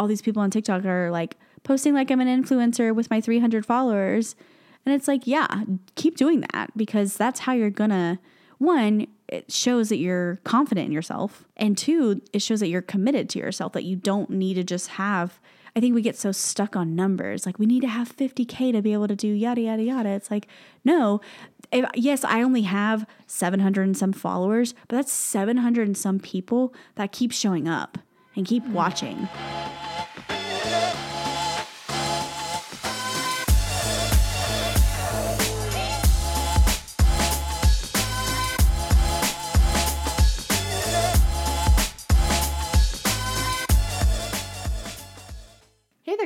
all these people on TikTok are like posting like I'm an influencer with my 300 followers. And it's like, yeah, keep doing that because that's how you're gonna, one, it shows that you're confident in yourself. And two, it shows that you're committed to yourself, that you don't need to just have. I think we get so stuck on numbers. Like, we need to have 50K to be able to do yada, yada, yada. It's like, no. If, yes, I only have 700 and some followers, but that's 700 and some people that keep showing up and keep mm. watching.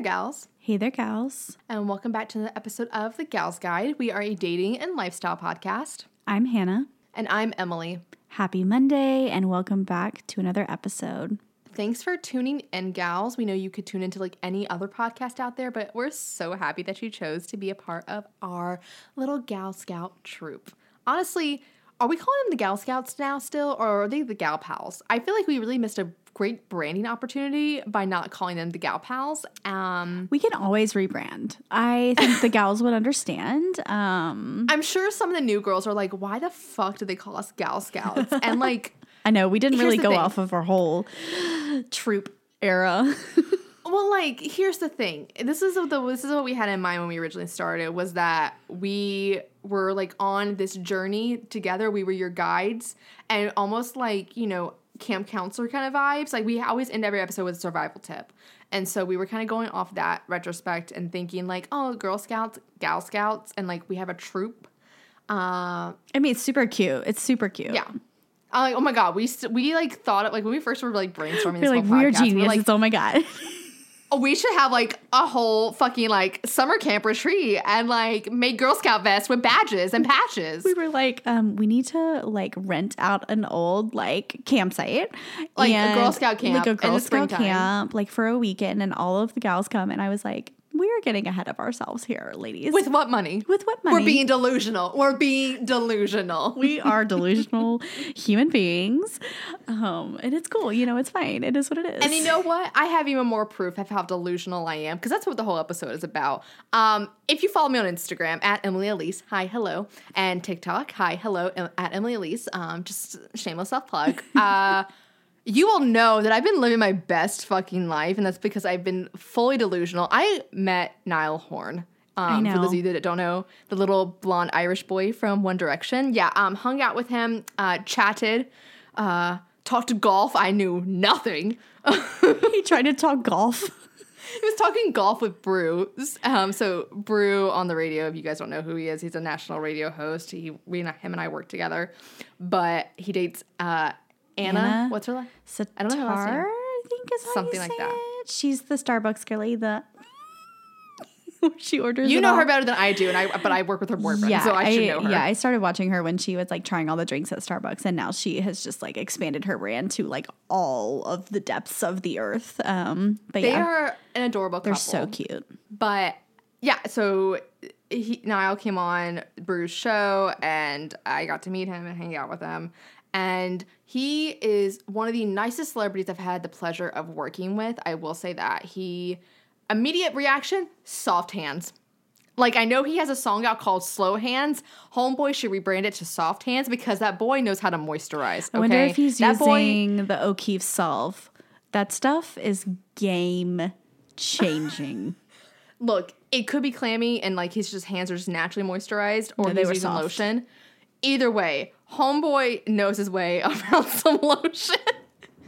Gals, Hey there, gals. and welcome back to another episode of The Gals Guide. We are a dating and lifestyle podcast, I'm Hannah. and I'm Emily. Happy Monday, and welcome back to another episode. Thanks for tuning in, gals. We know you could tune into like any other podcast out there, but we're so happy that you chose to be a part of our little Gal Scout troop. Honestly, are we calling them the Gal Scouts now still, or are they the Gal Pals? I feel like we really missed a great branding opportunity by not calling them the Gal Pals. Um, We can always rebrand. I think the gals would understand. Um, I'm sure some of the new girls are like, why the fuck do they call us Gal Scouts? And like, I know we didn't really go thing. off of our whole troop era. Well, like here's the thing. This is the this is what we had in mind when we originally started was that we were like on this journey together. We were your guides and almost like, you know, camp counselor kind of vibes. Like we always end every episode with a survival tip. And so we were kind of going off that retrospect and thinking like, oh, Girl Scouts, Gal Scouts, and like we have a troop. Uh, I mean, it's super cute. It's super cute. yeah. I'm like, oh my god, we st- we like thought it like when we first were like brainstorming We're this like whole we're podcast, we were like, oh my god. We should have like a whole fucking like summer camp retreat and like make Girl Scout vests with badges and patches. we were like, um, we need to like rent out an old like campsite, Like a Girl Scout camp like a Girl Scout camp, like for a weekend, and all of the gals come. And I was like, we are getting ahead of ourselves here, ladies. With what money? with what money? We're being delusional. We're being delusional. we are delusional human beings, um, and it's cool. You know, it's fine. It is what it is. And you know what? I have even more proof of how delusional I am because that's what the whole episode is about. Um, if you follow me on Instagram at Emily Aleece, hi, hello, and TikTok, hi, hello, at Emily Aleece, um, just shameless self plug. Uh, you will know that I've been living my best fucking life, and that's because I've been fully delusional. I met Niall Horan. Um, For know. those of you that don't know, the little blonde Irish boy from One Direction. Yeah, um, hung out with him, uh, chatted, uh, talked golf. I knew nothing. he tried to talk golf. He was talking golf with Brew. Um, so Brew on the radio. If you guys don't know who he is, he's a national radio host. He, we, and him and I work together, but he dates uh, Anna. Anna? What's her last? Sitar, don't know her last name. I think is Something like that. it. She's the Starbucks girlie. The she orders. You know her better than I do, and I but I work with her boyfriend, so I, should know her. Yeah, I started watching her when she was like trying all the drinks at Starbucks, and now she has just like expanded her brand to like all of the depths of the earth. Um, but they yeah, are an adorable couple. they're so cute. But yeah, so he, Niall came on Brew's show, and I got to meet him and hang out with him. And he is one of the nicest celebrities I've had the pleasure of working with. I will say that he immediate reaction, soft hands. Like I know he has a song out called Slow Hands. Homeboy should rebrand it to Soft Hands because that boy knows how to moisturize. I wonder if he's that boy using the O'Keefe Solve. That stuff is game changing. look, it could be clammy and like his just hands are just naturally moisturized, or No, they were using soft. lotion. Either way, homeboy knows his way around some lotion.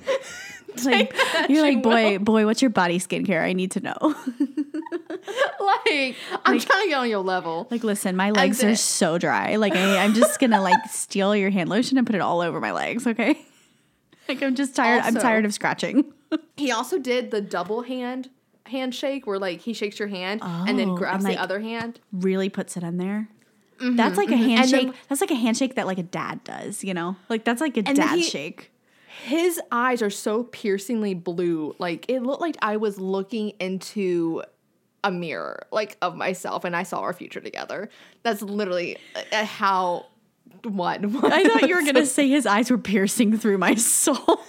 like you're you like, boy, will. boy, what's your body skincare? I need to know. like, I'm trying to get on your level. like, listen, my legs are so dry. Like, I, I'm just gonna like steal your hand lotion and put it all over my legs. Okay. Like, I'm just tired. I'm tired of scratching. He also did the double hand handshake where like he shakes your hand and then Oh, grabs and, the other hand. really puts it in there. That's like a And then- handshake. that's like a handshake that like a dad does. You know, like that's like a then dad he- shake. His eyes are so piercingly blue. Like it looked like I was looking into a mirror, like of myself, and I saw our future together. That's literally uh, how. What? I thought you were gonna say his eyes were piercing through my soul.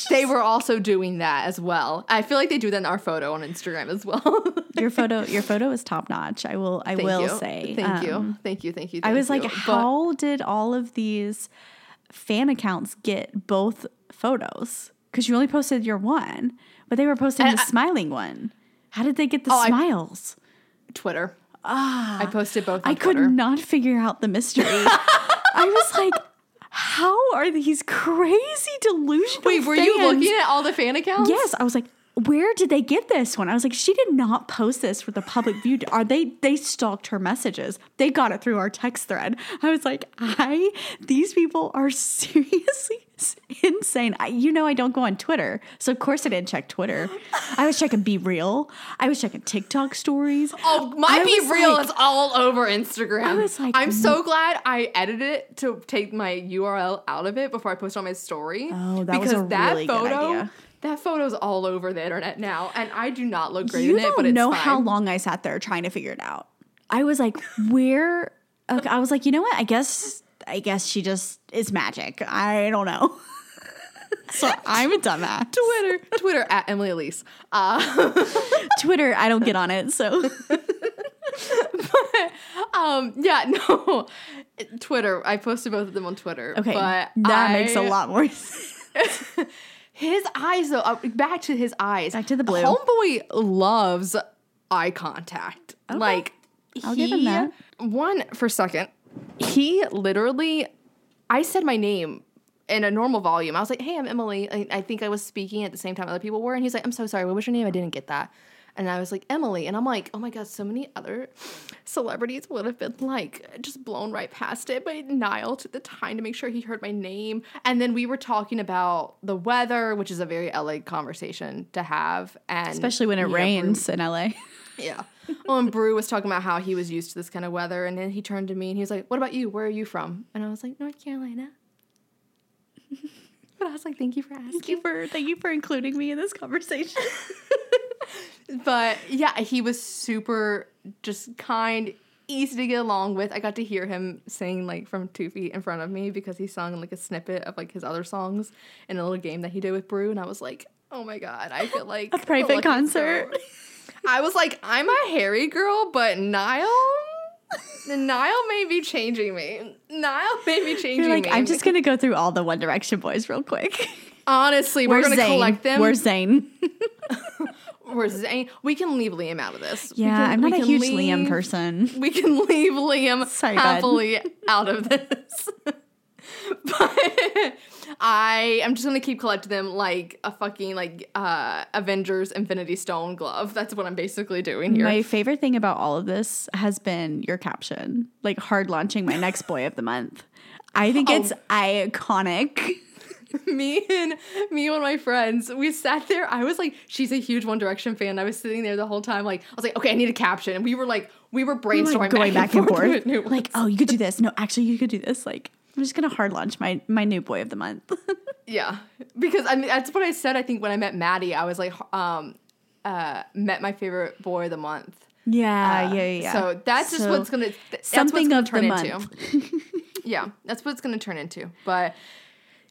they were also doing that as well. I feel like they do that in our photo on Instagram as well. your photo, your photo is top notch. I will, I Thank will you. say. Thank you. Um, Thank you. Thank you. I thank was like, you. But- how did all of these fan accounts get both photos? Because you only posted your one, but they were posting the I- smiling one. How did they get the Oh, I- smiles? Twitter. Ah, I posted both on I could not figure out the mystery. I was like, how are these crazy delusional? Wait, were you looking at all the fan accounts? Yes, I was like, where did they get this one? I was like, she did not post this for the public view. Are they? They stalked her messages. They got it through our text thread. I was like, I. These people are seriously insane. I, you know, I don't go on Twitter, so of course I didn't check Twitter. I was checking BeReal. I was checking TikTok stories. Oh, my I BeReal like- is all over Instagram. I was like, I'm so mm. glad I edited it to take my URL out of it before I post on my story. Oh, that was a really good idea. That photo's all over the internet now, and I do not look great you in it, but it's know fine. how long I sat there trying to figure it out. I was like, where? Okay, I was like, you know what? I guess, I guess she just is magic. I don't know. so I'm a dumbass. Twitter, Twitter at Emily Aleece. Uh, Twitter, I don't get on it. So um, yeah, no, Twitter. I posted both of them on Twitter. okay, but that I- makes a lot more. sense. His eyes, though, uh, back to his eyes. Back to the blue. Homeboy loves eye contact. Like, I'll he, give him that. One for a second, he literally, I said my name in a normal volume. I was like, hey, I'm Emily. I, I think I was speaking at the same time other people were. And he's like, I'm so sorry. What was your name? I didn't get that. And I was like, Emily. And I'm like, oh my God, so many other celebrities would have been like just blown right past it. But Niall took the time to make sure he heard my name. And then we were talking about the weather, which is a very LA conversation to have. And Especially when it know, rains in LA. yeah. Well, and Brew was talking about how he was used to this kind of weather, and then he turned to me and he was like, "What about you? Where are you from?" And I was like, "North Carolina." but I was like, "Thank you for asking." Thank you for thank you for including me in this conversation. But yeah, he was super just kind, easy to get along with. I got to hear him sing like from two feet in front of me because he sung like a snippet of like his other songs in a little game that he did with Brew, and I was like, "Oh my god, I feel like A private concert. girl." I was like, I'm a hairy girl, but Niall, Niall may be changing me. Niall may be changing You're like, me. I'm just gonna go through all the One Direction boys real quick. honestly, we're Where's gonna Zayn? collect them. Where's We're We can leave Liam out of this. Yeah, can- I'm not a huge leave- Liam person. We can leave Liam Sorry, bud. happily out of this. but I am just gonna keep collecting them like a fucking like uh Avengers Infinity Stone glove. That's what I'm basically doing here. My favorite thing about all of this has been your caption, like hard launching my next boy of the month. I think Oh. it's iconic. me and me and my friends, we sat there. I was like, she's a huge One Direction fan. I was sitting there the whole time, like, I was like, okay, I need a caption. And we were like, we were We were, brainstorming going back and forth. with new Like, oh, you could do this. No, actually, you could do this. Like, I'm just gonna hard launch my my new boy of the month. Yeah, because I mean that's what I said. I think when I met Maddie, I was like, um, uh, met my favorite boy of the month. yeah, Uh, yeah, yeah. So that's just what's gonna th- that's something what's gonna of turn the into. yeah, that's what it's gonna turn into. But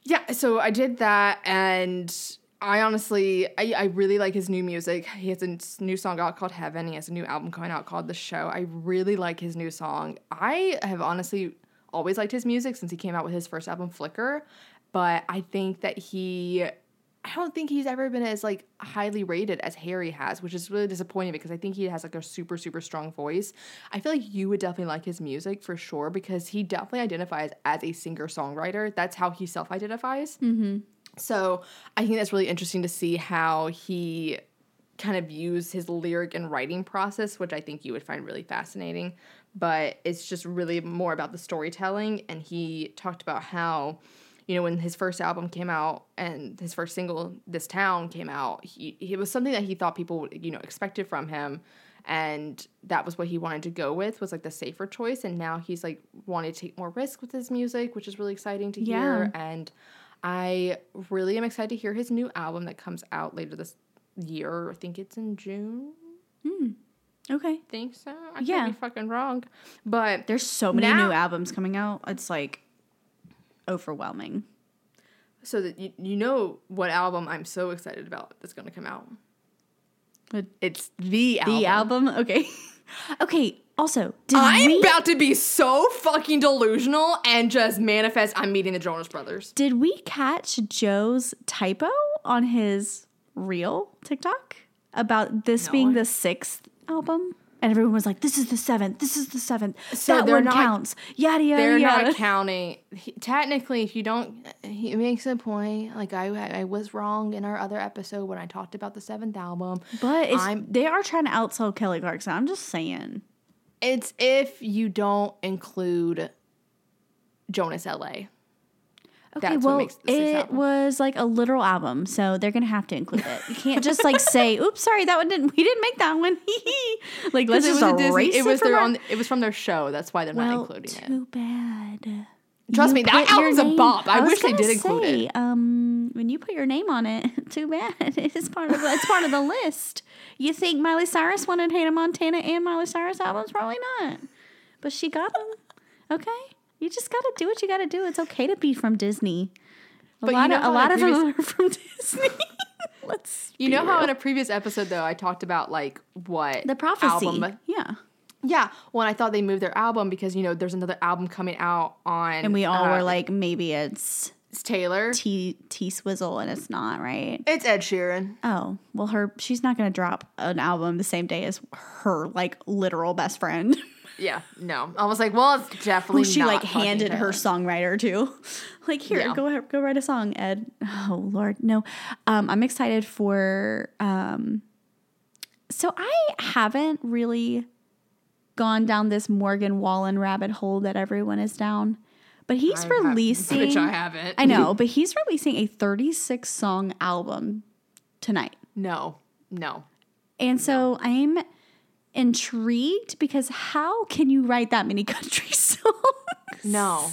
yeah, so I did that, and I honestly, I, I really like his new music. He has a new song out called Heaven. He has a new album coming out called The Show. I really like his new song. I have honestly always liked his music since he came out with his first album, Flicker. But I think that he I don't think he's ever been as like highly rated as Harry has, which is really disappointing because I think he has like a super super strong voice. I feel like you would definitely like his music for sure because he definitely identifies as a singer songwriter. That's how he self identifies. Mm-hmm. So I think that's really interesting to see how he kind of views his lyric and writing process, which I think you would find really fascinating. But it's just really more about the storytelling. And he talked about how, you know, when his first album came out and his first single, This Town, came out, he it was something that he thought people, you know, expected from him. And that was what he wanted to go with, was like the safer choice. And now he's like wanting to take more risk with his music, which is really exciting to hear. And I really am excited to hear his new album that comes out later this year. I think it's in June. Hmm. okay. Think so? I Yeah. could be fucking wrong. But There's so many Now- new albums coming out. It's like overwhelming. so that you, you know what album I'm so excited about that's going to come out. But It's the album. the album, okay. okay. Also, did I'm we about to be so fucking delusional and just manifest I'm meeting the Jonas Brothers. did we catch Joe's typo on his real TikTok about this No, being the sixth album? And everyone was like, "This is the seventh. This is the seventh. So that one not- counts." Yada yada They're yada. not counting. He, technically, if you don't, he makes a point. Like I, I was wrong in our other episode when I talked about the seventh album. but they are trying to outsell Kelly Clarkson. I'm just saying. It's if you don't include Jonas LA. Okay, That's well, it was like a literal album, so they're gonna have to include it. You can't just like say, "Oops, sorry, that one didn't. We didn't make that one." like let's it just was a erase Disney. It was from their our- own. It was from their show. That's why they're not Well, including it. too bad. Trust You me, that album's a bop. I was wish they did include it. Um, when you put your name on it, too bad. It's part of it's part of the list. You think Miley Cyrus wanted Hannah Montana and Miley Cyrus albums? Probably not. But she got them. Okay, you just got to do what you got to do. It's okay to be from Disney. A But you lot know of a lot of them are from Disney. Let's. You know how in a previous episode though I talked about like what the prophecy? album Yeah, Yeah, when I thought they moved their album because you know there's another album coming out on, and we all uh, were like, maybe it's it's Taylor. T T Swizzle, and it's not right. It's Ed Sheeran. Oh, well, her she's not going to drop an album the same day as her like literal best friend, Yeah, no, I was like, well, it's definitely who she like handed her songwriter to. like, here, Yeah. go ahead, go write a song, Ed. Oh Lord, no. Um, I'm excited for. Um, so I haven't really gone down this Morgan Wallen rabbit hole that everyone is down, but he's I releasing. which I haven't. I know, but he's releasing a 36 song album tonight. no, no. And so I'm intrigued because how can you write that many country songs? No,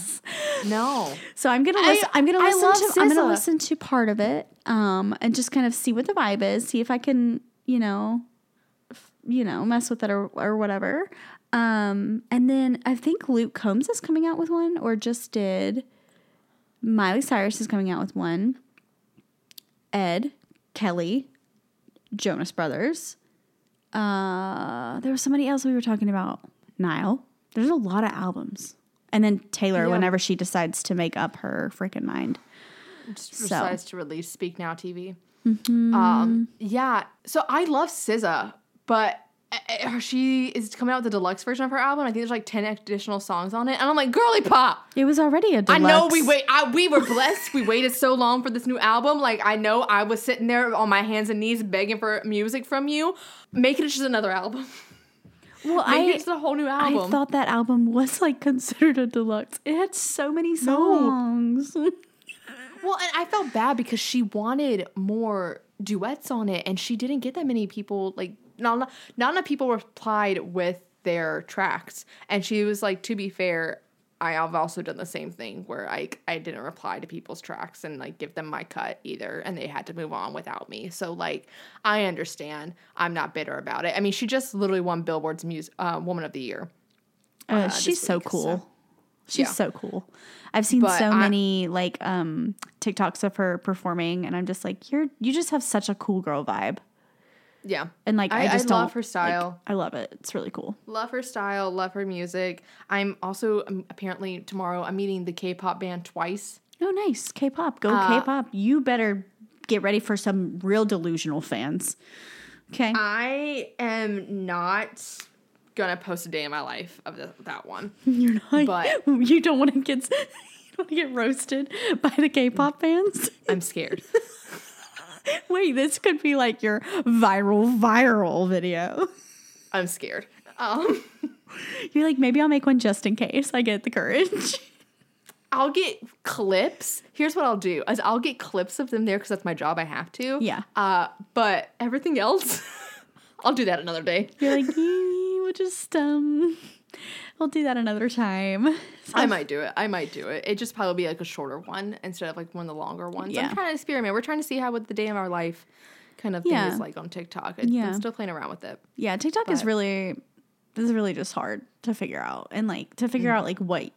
no. So I'm gonna listen. I'm gonna listen to. I'm gonna listen to part of it, um, and just kind of see what the vibe is. See if I can, you know, f- you know, mess with it or or whatever. Um, and then I think Luke Combs is coming out with one, or just did. Miley Cyrus is coming out with one. Ed, Kelly, Jonas Brothers. Uh, there was somebody else we were talking about. Niall. There's a lot of albums. And then Taylor, Yeah. whenever she decides to make up her freaking mind. Just So. decides to release Speak Now TV. Mm-hmm. Um, yeah. So I love SZA, but she is coming out with a deluxe version of her album. I think there's like ten additional songs on it, and I'm like, girly pop. It was already a I deluxe. know we wait. I, we were blessed. we waited so long for this new album. Like I know I was sitting there on my hands and knees begging for music from you. Make it just another album. Well, Make I it just a whole new album. I thought that album was like considered a deluxe. It had so many songs. Well, and I felt bad because she wanted more duets on it, and she didn't get that many people. Like, not not enough people replied with their tracks, and she was like, "To be fair, I have also done the same thing where I I didn't reply to people's tracks and like give them my cut either, and they had to move on without me. So like, I understand. I'm not bitter about it. I mean, she just literally won Billboard's Music uh, Woman of the Year. Uh, this she's so cool. so- She's Yeah. so cool. I've seen But so I- many like um TikToks of her performing, and I'm just like, you're you just have such a cool girl vibe, Yeah, and like I, I- I just love don't- her like, style. I love it. It's really cool. Love her style, love her music. I'm also um, apparently tomorrow I'm meeting the K-pop band Twice. Oh, nice K-pop. Go Uh, K-pop. You better get ready for some real delusional fans. Okay. I am not gonna post a day in my life of the, that one. You're not. but- you don't want to get you don't want to get roasted by the K-pop fans. I'm scared. Wait, this could be like your viral viral video. I'm scared. Um, You're like, maybe I'll make one just in case I get the courage. I'll get clips. Here's what I'll do: is I'll get clips of them there because that's my job. I have to. Yeah. Uh, but everything else, I'll do that another day. You're like, "Eh, we'll just um, we'll do that another time. I might do it. I might do it. It just probably be like a shorter one instead of like one of the longer ones. Yeah. I'm trying to experiment. We're trying to see how what the day of our life kind of thing Yeah. is like on TikTok. I- Yeah. I'm still playing around with it. Yeah, TikTok is really this is really just hard to figure out and like to Mm. figure out like what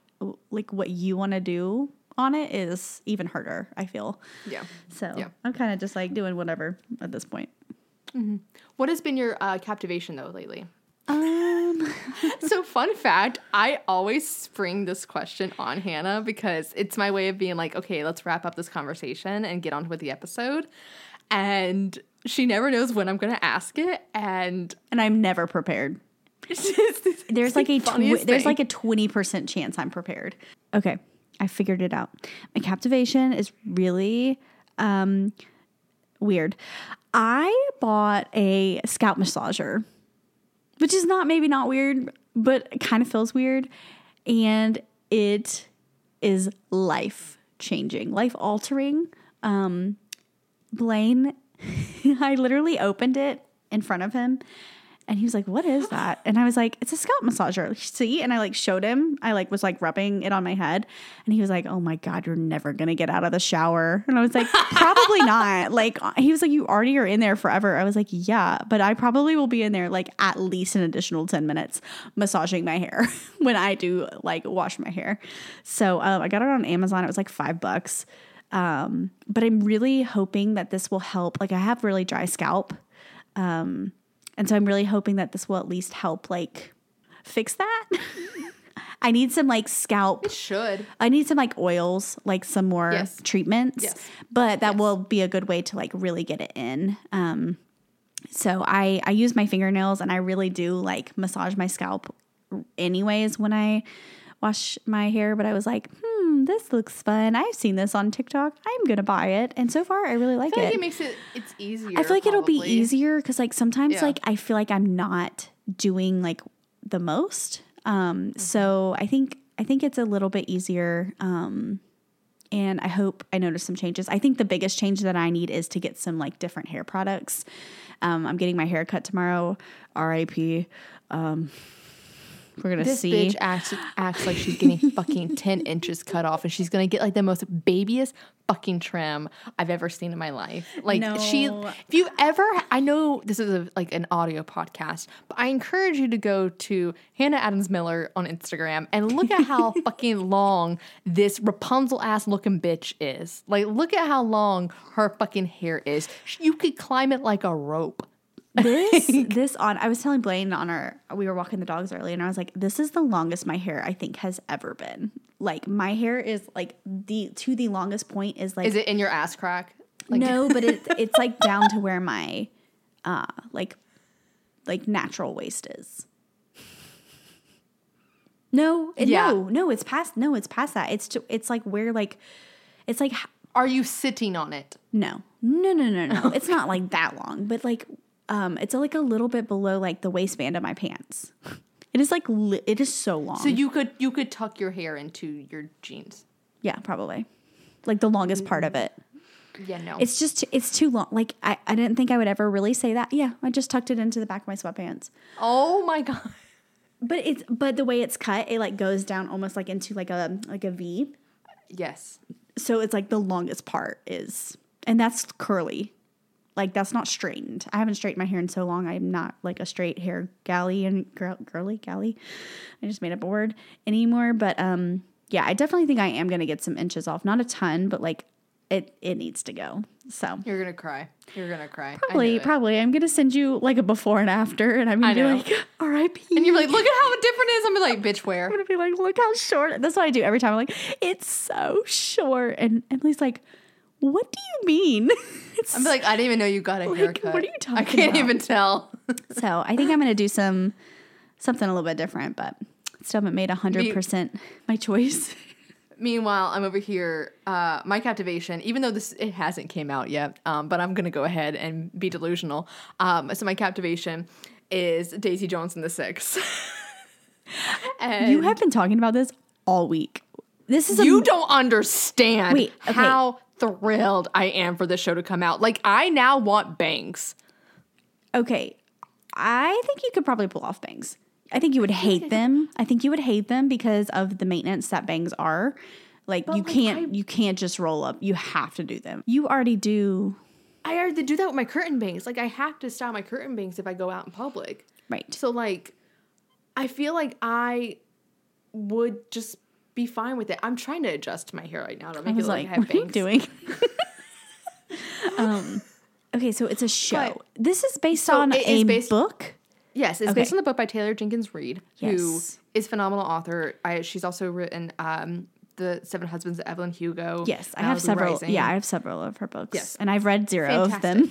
like what you want to do on it is even harder, I feel. Yeah. So Yeah. I'm kind of just like doing whatever at this point. What has been your uh, captivation though lately? Um, so fun fact, I always spring this question on Hannah because it's my way of being like, okay, let's wrap up this conversation and get on with the episode. And she never knows when I'm going to ask it, and and I'm never prepared. There's the like a tw- there's like a 20% chance I'm prepared. Okay, I figured it out. My captivation is really um weird. I bought a scalp massager, which is not maybe not weird, but kind of feels weird and it is life changing, life altering. Um Blaine, I literally opened it in front of him and he was like, What is that? And I was like, It's a scalp massager. See? And I like showed him. I like was like rubbing it on my head. And he was like, Oh my God, you're never gonna get out of the shower. And I was like, Probably not. Like he was like, You already are in there forever. I was like, Yeah, but I probably will be in there like at least an additional 10 minutes massaging my hair when I do like wash my hair. So um, I got it on Amazon. It was like five bucks. Um, but I'm really hoping that this will help. Like I have really dry scalp. Um, and so I'm really hoping that this will at least help like fix that. I need some like scalp. It should. I need some like oils, like some more Yes. treatments. Yes. But that will be a good way to like really get it in. Um so I I use my fingernails and I really do like massage my scalp anyways when I wash my hair, but I was like, "Hmm, this looks fun. I've seen this on TikTok. I'm going to buy it." And so far I really like I feel it. like it makes it it's easier. I feel like it'll be probably. easier because like sometimes Yeah. like I feel like I'm not doing like the most. Um, so I think I think it's a little bit easier. Um, and I hope I notice some changes. I think the biggest change that I need is to get some like different hair products. Um, I'm getting my hair cut tomorrow. R.I.P. Um, we're gonna This see. bitch acts acts like she's getting fucking ten inches cut off, and she's gonna get like the most babyest fucking trim I've ever seen in my life. Like she, if you ever, I know this is a, like an audio podcast, but I encourage you to go to Hannah Adams Miller on Instagram and look at how fucking long this Rapunzel ass looking bitch is. Like, look at how long her fucking hair is. You could climb it like a rope. This this on I was telling Blaine on our we were walking the dogs early and I was like this is the longest my hair I think has ever been. Like my hair is like the to the longest point is like Is it in your ass crack? Like, no, but it, it's like down to where my uh like like natural waist is. No, it, Yeah. no, no, it's past no, it's past that. It's to, it's like where like it's like Are you sitting on it? no. No, no, no, no. it's not like that long, but like um it's like a little bit below like the waistband of my pants. It is like li- it is so long. So you could you could tuck your hair into your jeans. yeah, probably. Like the longest part of it. Yeah, no. It's just it's too long. Like I, I didn't think I would ever really say that. Yeah, I just tucked it into the back of my sweatpants. oh my god. But it's but the way it's cut, it like goes down almost like into like a like a V. Yes. So it's like the longest part is and that's curly. Like that's not straightened. I haven't straightened my hair in so long. I'm not like a straight hair galley and girl, girly galley. I just made up a word anymore. But um yeah, I definitely think I am gonna get some inches off. Not a ton, but like it it needs to go. So You're gonna cry. You're gonna cry. Probably, probably. I'm gonna send you like a before and after, and I'm gonna be like, "R.I.P." And you're like, look at how different it is. I'm like, bitch, where? I'm gonna be like, "Look how short." That's what I do every time. I'm like, "It's so short," and Emily's like, "What do you mean?" I'm like, I didn't even know you got a Like, haircut. what are you talking about? I can't about? even tell. so I think I'm gonna do some something a little bit different, but still haven't made hundred percent my choice. Meanwhile, I'm over here. Uh, my captivation, even though this it hasn't came out yet, um, but I'm gonna go ahead and be delusional. Um, so my captivation is Daisy Jones and the Six. and you have been talking about this all week. This is a you don't understand Wait, okay. how thrilled I am for this show to come out. Like I now want bangs. Okay, I think you could probably pull off bangs. I think you would hate them. I think you would hate them because of the maintenance that bangs are. Like you like, can't you can't just roll up. You have to do them. You already do I already do that with my curtain bangs. Like I have to style my curtain bangs if I go out in public. right. So like I feel like I would just be fine with it. I'm trying to adjust my hair right now to I make it look like, like I have what are you bangs. doing? um, okay, so it's a show. But- this is based So on a based- book. Yes, it's Okay. based on the book by Taylor Jenkins Reid, who Yes. is phenomenal author. I, she's also written um, the Seven Husbands of Evelyn Hugo. Yes, I have Malibu several. Rising. Yeah, I have several of her books. Yes. and I've read zero of them.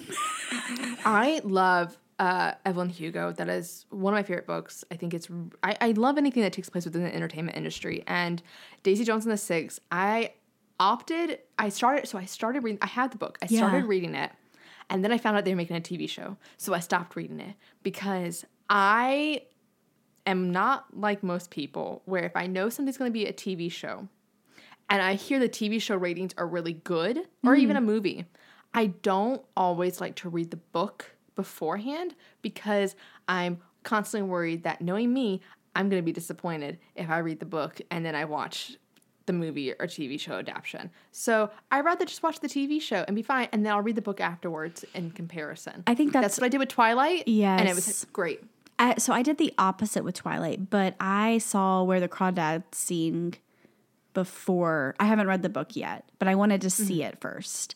I love uh, Evelyn Hugo. That is one of my favorite books. I think it's. I, I love anything that takes place within the entertainment industry. And Daisy Jones and the Six. I opted. I started. So I started reading. I had the book. I Yeah. started reading it, and then I found out they were making a TV show. So I stopped reading it because I am not like most people, where if I know something's going to be a TV show, and I hear the TV show ratings are really good, or even a movie, I don't always like to read the book beforehand because I'm constantly worried that knowing me, I'm going to be disappointed if I read the book and then I watch the movie or TV show adaptation. So I'd rather just watch the TV show and be fine, and then I'll read the book afterwards in comparison. I think That's that's what I did with Twilight. Yes. And it was great. I, so I did the opposite with Twilight, but I saw where the crawdads sing before. I haven't read the book yet, but I wanted to see it 1st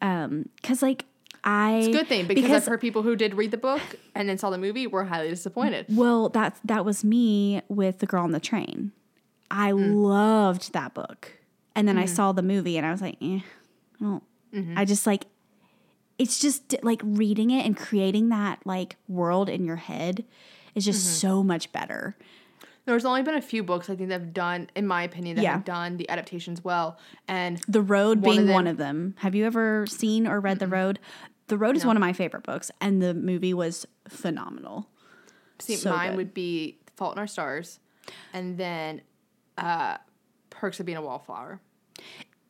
Um, because like I It's a good thing because, I've heard people who did read the book and then saw the movie were highly disappointed. Well, that that was me with the girl on the train. I Mm. loved that book, and then I Mm-hmm. saw the movie, and I was like, eh, I don't. I just like. It's just like reading it and creating that like world in your head is just Mm-hmm. so much better. There's only been a few books I think that have done, in my opinion, that Yeah. have done the adaptations well. And The Road One of being them- one of them. Have you ever seen or read The Road? The Road is one of my favorite books, and the movie was phenomenal. see, So mine good. would be Fault in Our Stars, and then uh, Perks of Being a Wallflower.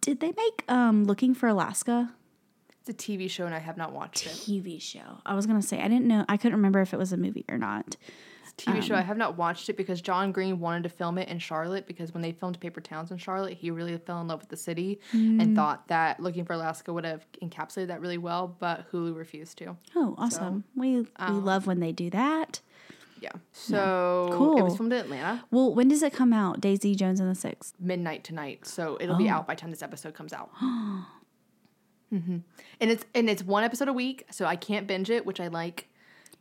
Did they make um, Looking for Alaska? It's a TV show, and I have not watched it. TV show. I was gonna say I didn't know. I couldn't remember if it was a movie or not. TV Um, show. I have not watched it because John Green wanted to film it in Charlotte because when they filmed Paper Towns in Charlotte, he really fell in love with the city Mm. and thought that Looking for Alaska would have encapsulated that really well, but Hulu refused to. Oh, awesome! we we love when they do that. Yeah. So it Cool. was filmed in Atlanta, Well, when does it come out? Daisy Jones and the Six. midnight tonight. So it'll be Oh. out by the time this episode comes out. mm-hmm. And it's and it's one episode a week, so I can't binge it, which I like.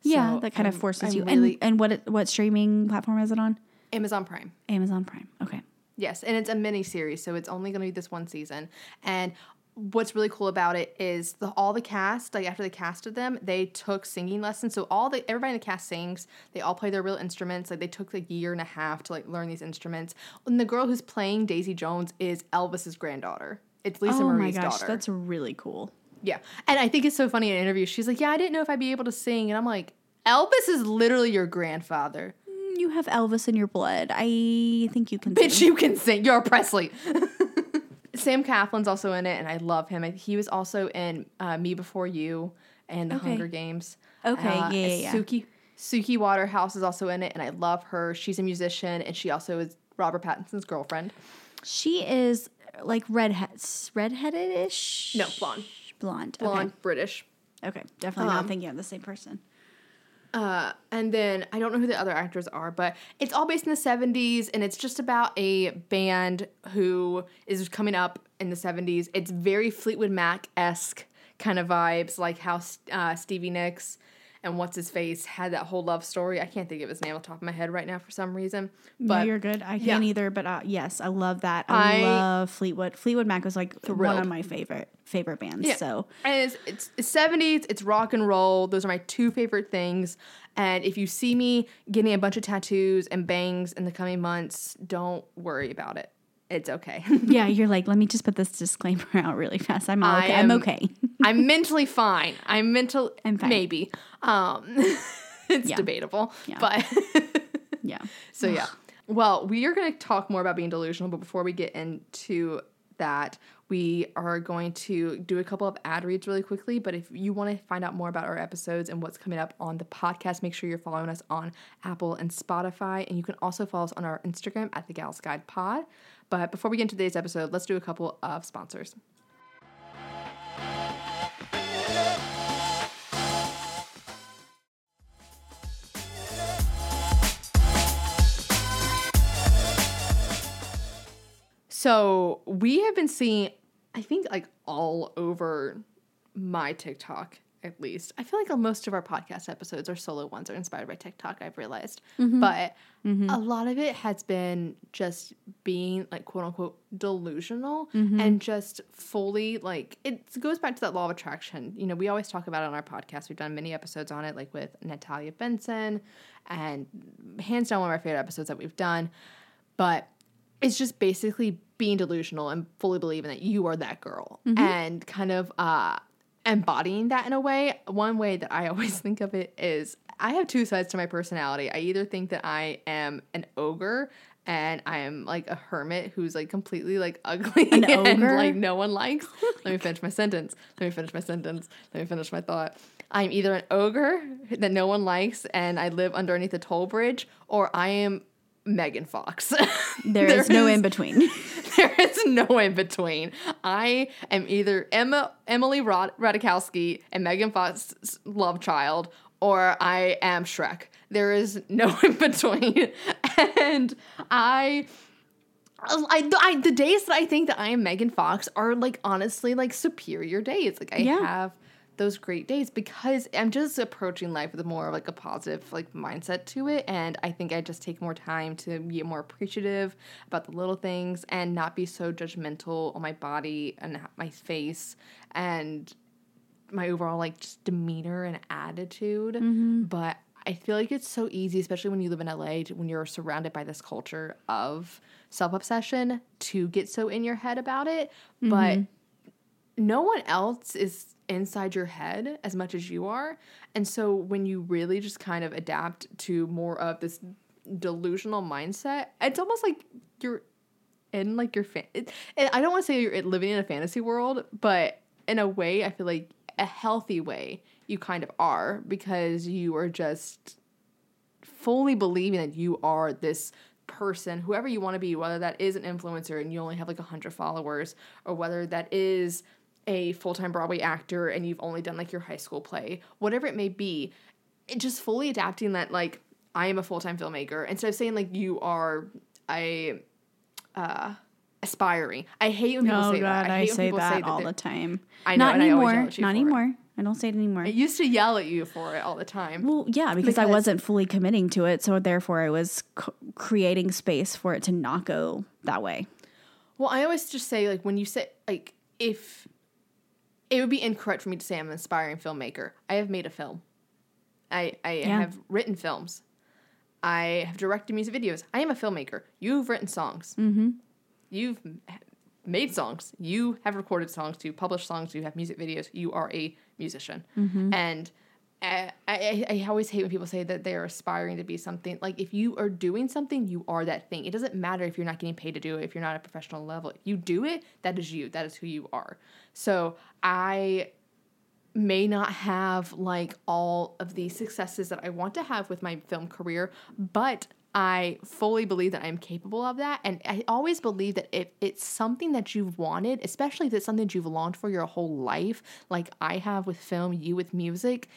Yeah, So that kind of I'm- forces I'm you. really- and and what what streaming platform is it on? Amazon Prime. Amazon Prime. Okay. Yes, and it's a mini series, so it's only going to be this one season. And what's really cool about it is the all the cast, like after they casted them, they took singing lessons. So all the everybody in the cast sings. They all play their real instruments. Like they took like a year and a half to like learn these instruments. And the girl who's playing Daisy Jones is Elvis's granddaughter. It's Lisa oh Marie's my gosh, daughter. that's really cool. Yeah, and I think it's so funny in an interview. She's like, "Yeah, I didn't know if I'd be able to sing," and I'm like, "Elvis is literally your grandfather." Mm, You have Elvis in your blood. I think you can. Bitch, sing. you can sing. You're a Presley. Sam Claflin's also in it, and I love him. He was also in uh, Me Before You and The Okay. Hunger Games. Okay, Uh, yeah, yeah, yeah. Suki Suki Waterhouse is also in it, and I love her. She's a musician, and she also is Robert Pattinson's girlfriend. She is like redhead, redheaded ish. No, blonde. Blonde. Blonde, British. Okay. Okay. Definitely not Um, thinking of the same person. Uh, and then I don't know who the other actors are, but it's all based in the 70s and it's just about a band who is coming up in the 70s. It's very Fleetwood Mac esque kind of vibes, like how uh, Stevie Nicks and what's his face had that whole love story. I can't think of his name off the top of my head right now for some reason. no, you're good. I can't either, but uh, yes, I love that. I, I- love Fleetwood. Fleetwood Mac was like one of my favorite favorite bands. Yeah. So And it's, it's, it's 70s, it's rock and roll. Those are my two favorite things. And if you see me getting a bunch of tattoos and bangs in the coming months, don't worry about it. It's okay. yeah, you're like, let me just put this disclaimer out really fast. I'm okay. I'm am- okay. I'm mentally fine. I'm mental I'm fine. maybe. Um it's Yeah. debatable. Yeah. But yeah. so yeah. Well, we are going to talk more about being delusional, but before we get into that, we are going to do a couple of ad reads really quickly. But if you want to find out more about our episodes and what's coming up on the podcast, make sure you're following us on Apple and Spotify. And you can also follow us on our Instagram at the Gals Guide Pod. But before we get into today's episode, let's do a couple of sponsors. So we have been seeing, I think, like all over my TikTok at least. I feel like most of our podcast episodes or solo ones are inspired by TikTok, I've realized. Mm-hmm. But mm-hmm. a lot of it has been just being like quote unquote delusional mm-hmm. and just fully like it goes back to that law of attraction. You know, we always talk about it on our podcast. We've done many episodes on it, like with Natalia Benson, and hands down one of our favorite episodes that we've done. But it's just basically being delusional and fully believing that you are that girl and kind of uh embodying that in a way one way that i always think of it is i have two sides to my personality. I either think that i am an ogre and i am like a hermit who's like completely like ugly An and ogre? like no one likes. Let me finish my sentence. Let me finish my sentence. Let me finish my thought. I'm either an ogre that no one likes and i live underneath a toll bridge or i am megan fox there is no in between. there is no in between. I am either Emma Emily Rod- Ratajkowski and Megan Fox's love child, or I am Shrek. There is no in between. And I. I, I the days that I think that I am Megan Fox are like honestly like superior days. Like I Yeah. have those great days because I'm just approaching life with more of like a positive like mindset to it and I think I just take more time to be more appreciative about the little things and not be so judgmental on my body and my face and my overall like just demeanor and attitude. Mm-hmm. But I feel like it's so easy especially when you live in LA to- when you're surrounded by this culture of self-obsession to get so in your head about it but mm-hmm. no one else is inside your head as much as you are. And so when you really just kind of adapt to more of this delusional mindset, it's almost like you're in like your fan. It, and I don't want to say you're living in a fantasy world, but in a way, I feel like a healthy way you kind of are because you are just fully believing that you are this person, whoever you want to be, whether that is an influencer and you only have like 100 followers, or whether that is a full time Broadway actor and you've only done like your high school play, whatever it may be, it just fully adapting that, like, I am a full time filmmaker instead of saying like you are a uh, aspiring. I hate when people Oh say god, that. I, when say that they're- all the time. I know, Not I anymore. yell at you Not anymore. I don't say it anymore. I used to yell at you for it all the time. Well, yeah, because, I wasn't fully committing to it, so therefore I was c- creating space for it to not go that way. Well, I always just say like when you say like if it would be incorrect for me to say I'm an aspiring filmmaker. I have made a film. I I Yeah. have written films. I have directed music videos. I am a filmmaker. You've written songs. Mm-hmm. You've made songs. You have recorded songs. You published songs. You have music videos. You are a musician. And I, I, I always hate when people say that they're aspiring to be something. Like if you are doing something, you are that thing. It doesn't matter if you're not getting paid to do it. If you're not at a professional level, if you do it, that is you. That is who you are. So I may not have like all of the successes that I want to have with my film career, but I fully believe that I'm capable of that. And I always believe that if it's something that you've wanted, especially if it's something that you've longed for your whole life, like I have with film, you with music,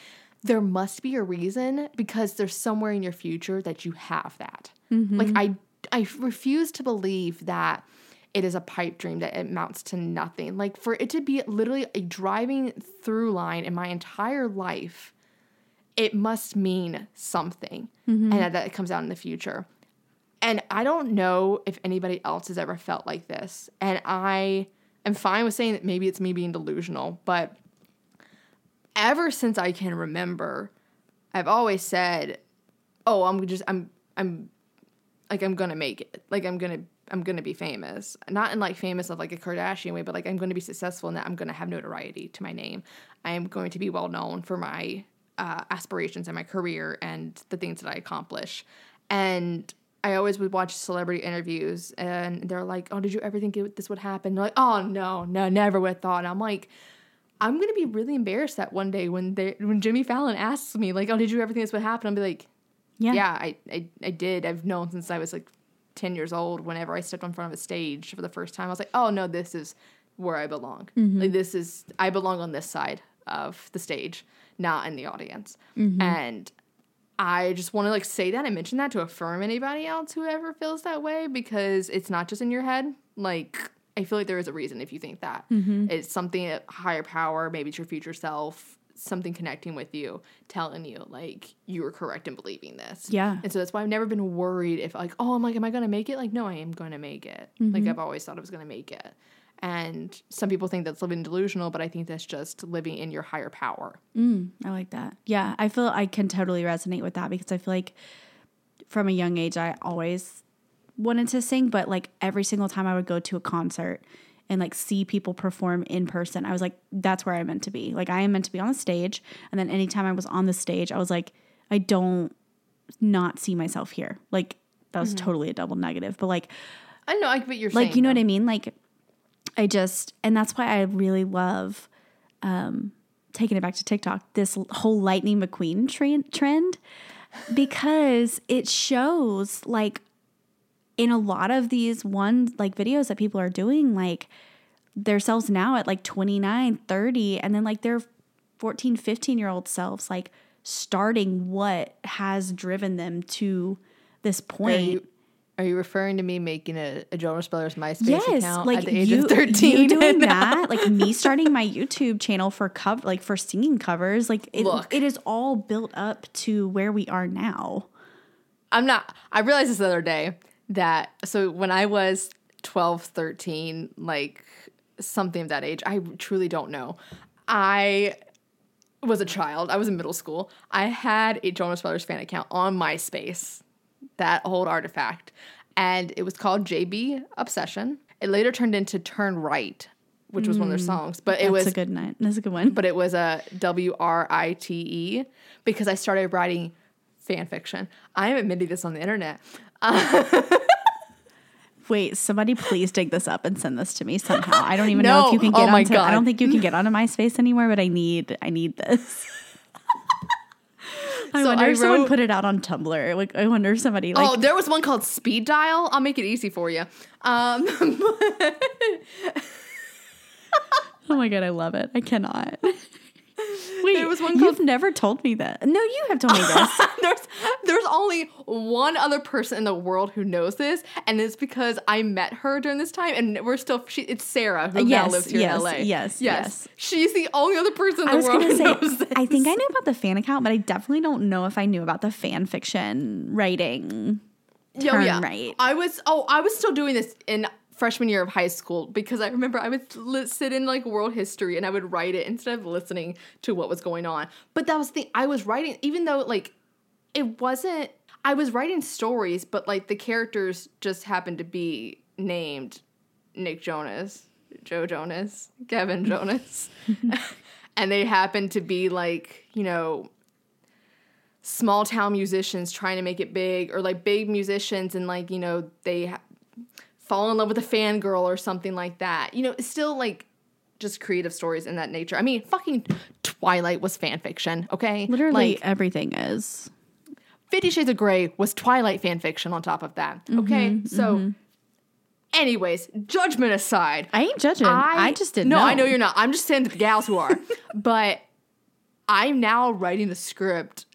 there must be a reason because there's somewhere in your future that you have that. Mm-hmm. Like I I refuse to believe that it is a pipe dream that it amounts to nothing. Like for it to be literally a driving through line in my entire life, it must mean something. Mm-hmm. And that, that it comes out in the future. And I don't know if anybody else has ever felt like this. And I am fine with saying that maybe it's me being delusional, but ever since I can remember, I've always said, "Oh, I'm just I'm I'm like I'm gonna make it. Like I'm gonna I'm gonna be famous. Not in like famous of like a Kardashian way, but like I'm gonna be successful in that I'm gonna have notoriety to my name. I am going to be well known for my uh, aspirations and my career and the things that I accomplish. And I always would watch celebrity interviews and they're like, "Oh, did you ever think it, this would happen?" They're like, "Oh no, no, never would have thought." And I'm like. I'm gonna be really embarrassed that one day when they when Jimmy Fallon asks me like, "Oh, did you ever think this would happen?" I'll be like, Yeah. yeah, I, I, I did. I've known since I was like 10 years old. Whenever I stepped in front of a stage for the first time, I was like, oh no, this is where I belong. Mm-hmm. Like, this is, I belong on this side of the stage, not in the audience. Mm-hmm. And I just want to like say that and mention that to affirm anybody else who ever feels that way because it's not just in your head. Like I feel like there is a reason if you think that. Mm-hmm. It's something a higher power, maybe it's your future self, something connecting with you, telling you like you were correct in believing this. Yeah. And so that's why I've never been worried if like, oh, I'm like, am I gonna make it? Like, no, I am gonna make it. Mm-hmm. Like I've always thought I was gonna make it. And some people think that's living delusional, but I think that's just living in your higher power. Mm, I like that. Yeah, I feel I can totally resonate with that because I feel like from a young age I always wanted to sing, but like every single time I would go to a concert and like see people perform in person, I was like, that's where I'm meant to be. Like I am meant to be on the stage. And then anytime I was on the stage, I was like, I don't not see myself here. Like that was totally a double negative. But like I know, I get what you're like saying. you know what I mean? Like I just and that's why I really love um taking it back to TikTok, this whole Lightning McQueen tra- trend because it shows like in a lot of these one like videos that people are doing like their selves now at like 29 30 and then like their 14 15 year old selves like starting what has driven them to this Are point you, are you referring to me making a, a Jonas Brothers MySpace yes, account like at the age you, of 13? you doing that, like me starting my YouTube channel for cover, like for singing covers, like it, Look. it is all built up to where we are now. I'm not. I realized this the other day that so when I was 12, 13, like something of that age, I truly don't know. I was a child. I was in middle school. I had a Jonas Brothers fan account on MySpace, that old artifact, and it was called JB Obsession. It later turned into Turn Right, which was one of their hmm. songs, but it That's was a good night. That's a good one. but it was a W R I T E because I started writing fan fiction. I am admitting this on the internet. Wait, somebody please dig this up and send this to me somehow. I don't even know if you can Oh get my onto. I don't think you can get onto MySpace anymore, but I need I need this. I So wonder I if someone put it out on Tumblr. Like I wonder if somebody like oh, there was one called Speed Dial. I'll make it easy for you. Um, Oh my god, I love it. I cannot. Wait, There was one you've never told me that. No, you have told me this. there's there's only one other person in the world who knows this, and it's because I met her during this time, and we're still. She, it's Sarah who now Yes, lives here yes, in LA. yes, yes. She's the only other person in I the was world who say, knows this. I think I knew about the fan account, but I definitely don't know if I knew about the fan fiction writing. Yo, turn yeah. right. I was oh, I was still doing this in freshman year of high school because I remember I would li- sit in like world history and I would write it instead of listening to what was going on. But that was the I was writing even though like it wasn't I was writing stories, but like the characters just happened to be named Nick Jonas, Joe Jonas, Kevin Jonas. and they happened to be like, you know, small town musicians trying to make it big or like big musicians and like you know they fall in love with a fangirl or something like that you know it's still like just creative stories in that nature i mean fucking twilight was fan fiction okay Literally like everything is. 50 shades of gray was twilight fan fiction on top of that okay mm-hmm, so mm-hmm. anyways judgment aside I ain't judging. I, just didn't no, know. I know you're not. I'm just saying to the gals who are. but I'm now writing a script.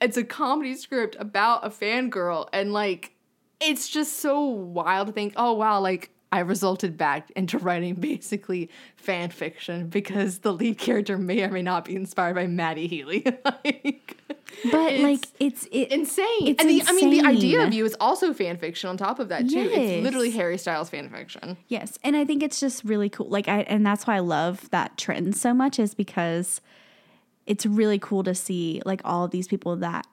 It's a comedy script about a fangirl, and like, it's just so wild to think, oh wow, like I resulted back into writing basically fan fiction because the lead character may or may not be inspired by Matty Healy. like, But it's like it's it, insane. It's and the, I mean, the idea of you is also fan fiction on top of that too. Yes. It's literally Harry Styles fan fiction. Yes, and I think it's just really cool. Like I and that's why I love that trend so much is because it's really cool to see like all these people that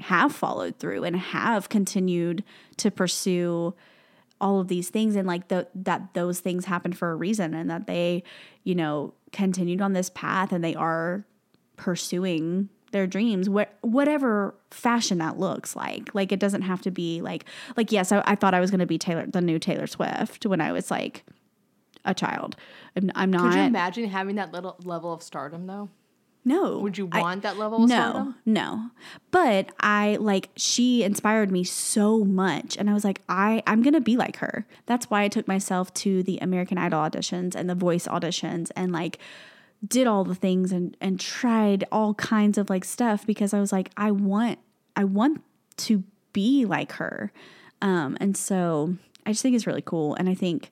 have followed through and have continued to pursue all of these things and like the, that those things happened for a reason and that they you know continued on this path and they are pursuing their dreams wh- whatever fashion that looks like like it doesn't have to be like like yes i, I thought i was going to be taylor the new taylor swift when i was like a child i'm, I'm not Could you imagine having that little level of stardom though? No Would you I- want that level of no, stardom? no. But I like she inspired me so much and I was like I I'm going to be like her. That's why I took myself to the American Idol auditions and the voice auditions and like did all the things and and tried all kinds of like stuff because I was like I want I want to be like her. Um, and so I just think it's really cool. And I think,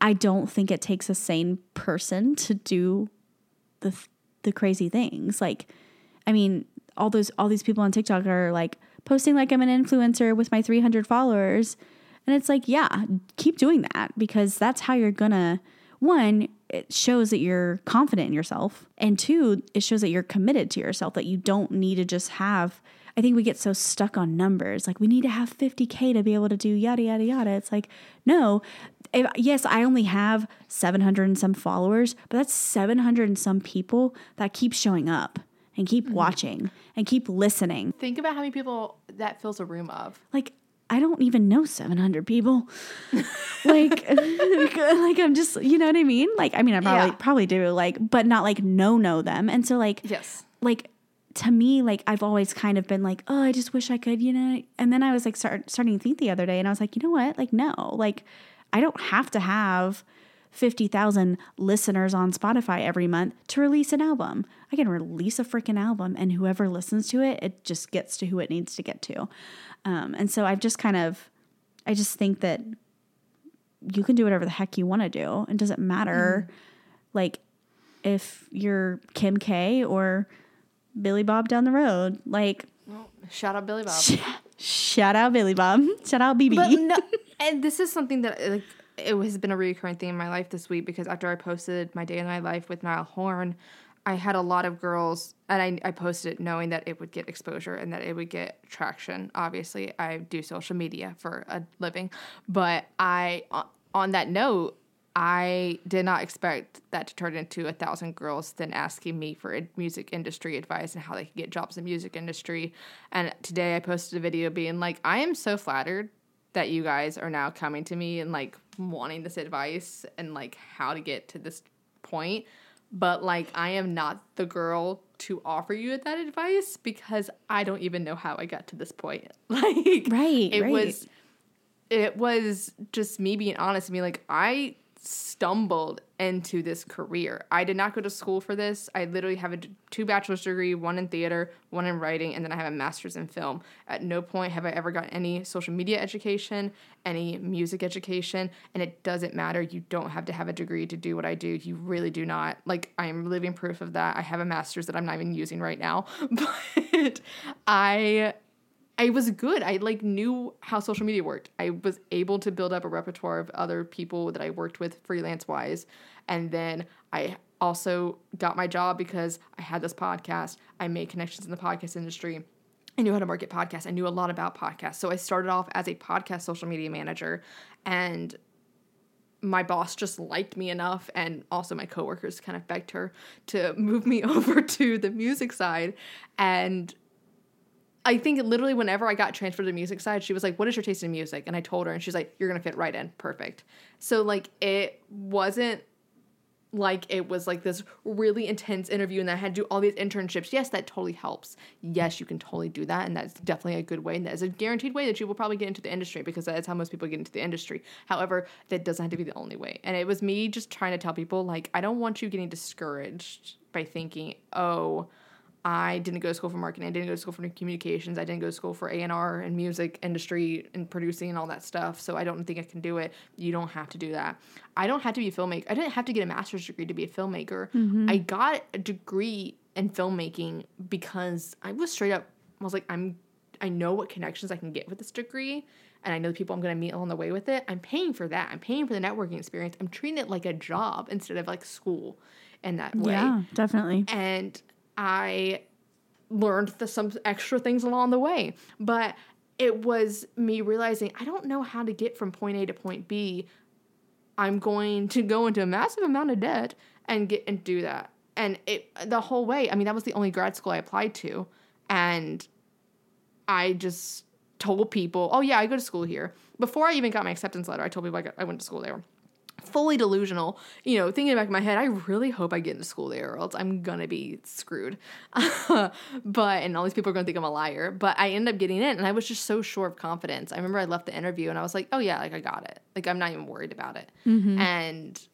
I don't think it takes a sane person to do the, the crazy things. Like, I mean, all those, all these people on TikTok are like posting like I'm an influencer with my 300 followers. And it's like, yeah, keep doing that because that's how you're gonna, one, it shows that you're confident in yourself. And two, it shows that you're committed to yourself, that you don't need to just have. I think we get so stuck on numbers. Like, we need to have 50K to be able to do yada, yada, yada. It's like, no. If, yes, I only have 700 and some followers, but that's 700 and some people that keep showing up and keep mm-hmm. watching and keep listening. Think about how many people that fills a room of. Like, I don't even know 700 people. like, like I'm just, you know what I mean? Like, I mean, I probably, yeah. probably do like, but not like no, know them. And so like, yes, like to me, like I've always kind of been like, oh, I just wish I could, you know? And then I was like, start, starting to think the other day and I was like, you know what? Like, no, like I don't have to have 50,000 listeners on Spotify every month to release an album. I can release a freaking album and whoever listens to it, it just gets to who it needs to get to. Um, and so I've just kind of, I just think that you can do whatever the heck you want to do. It doesn't matter, mm. like, if you're Kim K or Billy Bob down the road. Like, well, shout out Billy Bob. Sh- shout out Billy Bob. Shout out BB. But no, and this is something that like it has been a recurring theme in my life this week because after I posted my day in my life with Niall Horan, I had a lot of girls, and I, I posted it knowing that it would get exposure and that it would get traction. Obviously, I do social media for a living, but I, on that note, I did not expect that to turn into a thousand girls then asking me for music industry advice and how they could get jobs in the music industry. And today I posted a video being like, I am so flattered that you guys are now coming to me and like wanting this advice and like how to get to this point but like I am not the girl to offer you that advice because I don't even know how I got to this point. Like right, it right. was it was just me being honest and me like I stumbled into this career. I did not go to school for this. I literally have a two bachelor's degree, one in theater, one in writing, and then I have a master's in film. At no point have I ever got any social media education, any music education, and it doesn't matter. You don't have to have a degree to do what I do. You really do not. Like I am living proof of that. I have a master's that I'm not even using right now, but I I was good. I like knew how social media worked. I was able to build up a repertoire of other people that I worked with freelance wise. And then I also got my job because I had this podcast. I made connections in the podcast industry. I knew how to market podcasts. I knew a lot about podcasts. So I started off as a podcast social media manager and my boss just liked me enough and also my coworkers kind of begged her to move me over to the music side and I think literally whenever I got transferred to the music side, she was like, "What is your taste in music?" And I told her, and she's like, "You're gonna fit right in, perfect." So like it wasn't like it was like this really intense interview and I had to do all these internships. Yes, that totally helps. Yes, you can totally do that, and that's definitely a good way. And that is a guaranteed way that you will probably get into the industry because that's how most people get into the industry. However, that doesn't have to be the only way. And it was me just trying to tell people like, I don't want you getting discouraged by thinking, oh I didn't go to school for marketing. I didn't go to school for communications. I didn't go to school for A and R and music industry and producing and all that stuff. So I don't think I can do it. You don't have to do that. I don't have to be a filmmaker. I didn't have to get a master's degree to be a filmmaker. Mm-hmm. I got a degree in filmmaking because I was straight up. I was like, I'm. I know what connections I can get with this degree, and I know the people I'm going to meet along the way with it. I'm paying for that. I'm paying for the networking experience. I'm treating it like a job instead of like school in that way. Yeah, definitely. And I learned the, some extra things along the way. But it was me realizing I don't know how to get from point A to point B. I'm going to go into a massive amount of debt and get and do that. And it the whole way, I mean, that was the only grad school I applied to. And I just told people, oh yeah, I go to school here. Before I even got my acceptance letter, I told people I, got, I went to school there fully delusional, you know, thinking back in my head, I really hope I get into school there or else I'm gonna be screwed. but, and all these people are gonna think I'm a liar. But I ended up getting in and I was just so sure of confidence. I remember I left the interview and I was like, oh yeah, like I got it. Like I'm not even worried about it. Mm-hmm. And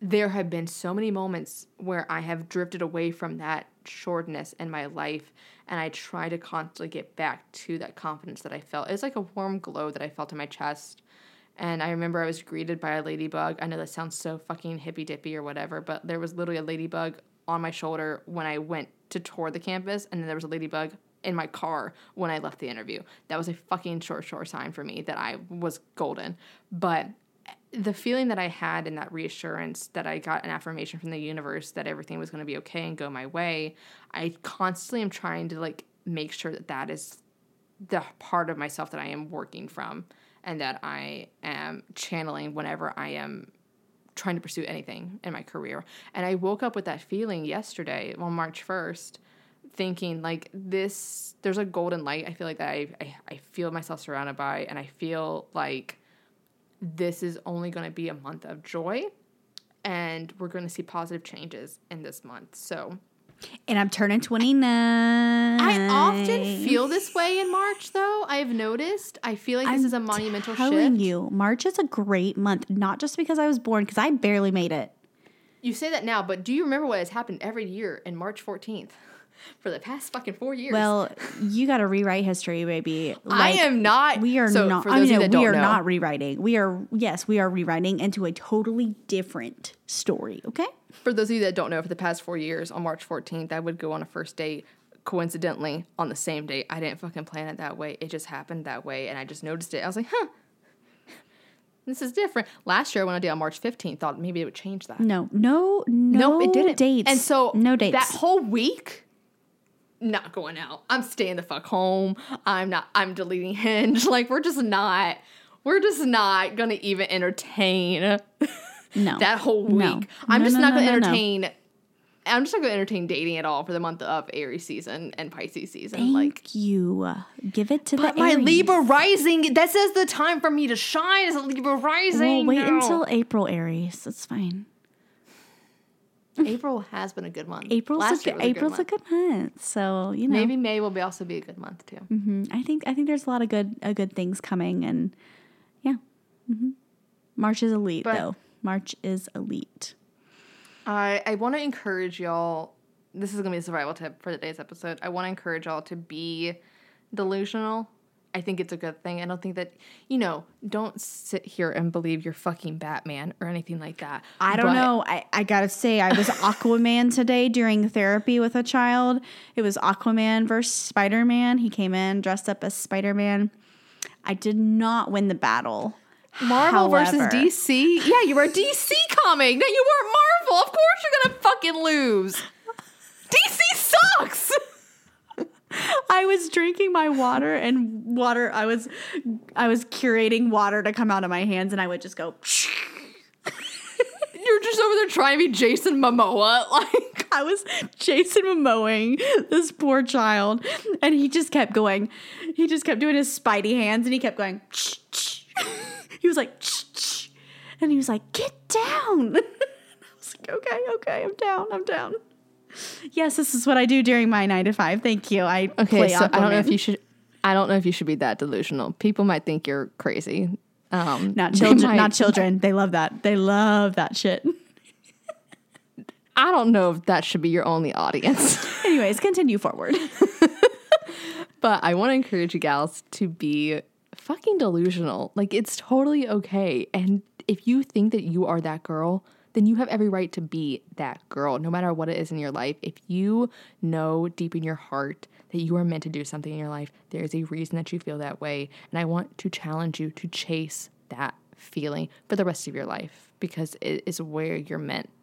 there have been so many moments where I have drifted away from that shortness in my life and I try to constantly get back to that confidence that I felt. It's like a warm glow that I felt in my chest. And I remember I was greeted by a ladybug. I know that sounds so fucking hippy dippy or whatever, but there was literally a ladybug on my shoulder when I went to tour the campus, and then there was a ladybug in my car when I left the interview. That was a fucking short, short sign for me that I was golden. But the feeling that I had and that reassurance that I got an affirmation from the universe that everything was going to be okay and go my way, I constantly am trying to like make sure that that is the part of myself that I am working from and that I am channeling whenever I am trying to pursue anything in my career. And I woke up with that feeling yesterday on March 1st thinking like this there's a golden light I feel like that I, I, I feel myself surrounded by and I feel like this is only going to be a month of joy and we're going to see positive changes in this month. So, And I'm turning 29. I often feel this way in March though. I've noticed. I feel like this I'm is a monumental telling shift. Telling you, March is a great month, not just because I was born, because I barely made it. You say that now, but do you remember what has happened every year in March 14th for the past fucking 4 years? Well, you got to rewrite history, baby. I am not We are so not. I mean, no, we are know, not rewriting. We are. Yes, we are rewriting into a totally different story. Okay. For those of you that don't know, for the past 4 years on March 14th, I would go on a first date coincidentally on the same date. I didn't fucking plan it that way. It just happened that way and I just noticed it. I was like, "Huh. This is different. Last year when I date on March 15th, thought maybe it would change that. No, no, no. Nope, it didn't. Dates. And so no dates. That whole week, not going out. I'm staying the fuck home. I'm not. I'm deleting Hinge. Like we're just not. We're just not gonna even entertain no. that whole week. No. I'm No, just no, not no, no. entertain. I'm just not gonna entertain dating at all for the month of Aries season and Pisces season. Thank like. you. Give it to But the my Aries. Libra rising, that says the time for me to shine is a Libra rising. Well, wait No. until April, Aries. That's fine. April has been a good month. April's Last a good, April's a month. good month. So you know, Maybe May will be also be a good month too. hmm I think I think there's a lot of good uh, good things coming, and yeah, hmm March is elite But- though. March is elite. I I want to encourage y'all. This is gonna be a survival tip for today's episode. I want to encourage y'all to be delusional. I think it's a good thing. I don't think that you know. Don't sit here and believe you're fucking Batman or anything like that. I don't But know. I, I gotta say, I was Aquaman today during therapy with a child. It was Aquaman versus Spider Man. He came in dressed up as Spider Man. I did not win the battle. Marvel versus DC. Yeah, you were a DC comic. No, you weren't Marvel. Of course you're gonna fucking lose. DC sucks. I was drinking my water and water. I was, I was curating water to come out of my hands, and I would just go. You're just over there trying to be Jason Momoa. Like I was Jason Momoing this poor child, and he just kept going. He just kept doing his Spidey hands, and he kept going. he was like, and he was like, "Get down." I was like, "Okay, okay, I'm down. I'm down." Yes, this is what I do during my nine to five. Thank you. I Okay, play so I don't know if you should. I don't know if you should be that delusional. People might think you're crazy. Um, not children. might- Not children. They love that. They love that shit. I don't know if that should be your only audience, Anyways, continue forward. but I want to encourage you gals to be fucking delusional. Like it's totally okay, and if you think that you are that girl. Then you have every right to be that girl, no matter what it is in your life. If you know deep in your heart that you are meant to do something in your life, there is a reason that you feel that way. And I want to challenge you to chase that feeling for the rest of your life because it is where you're meant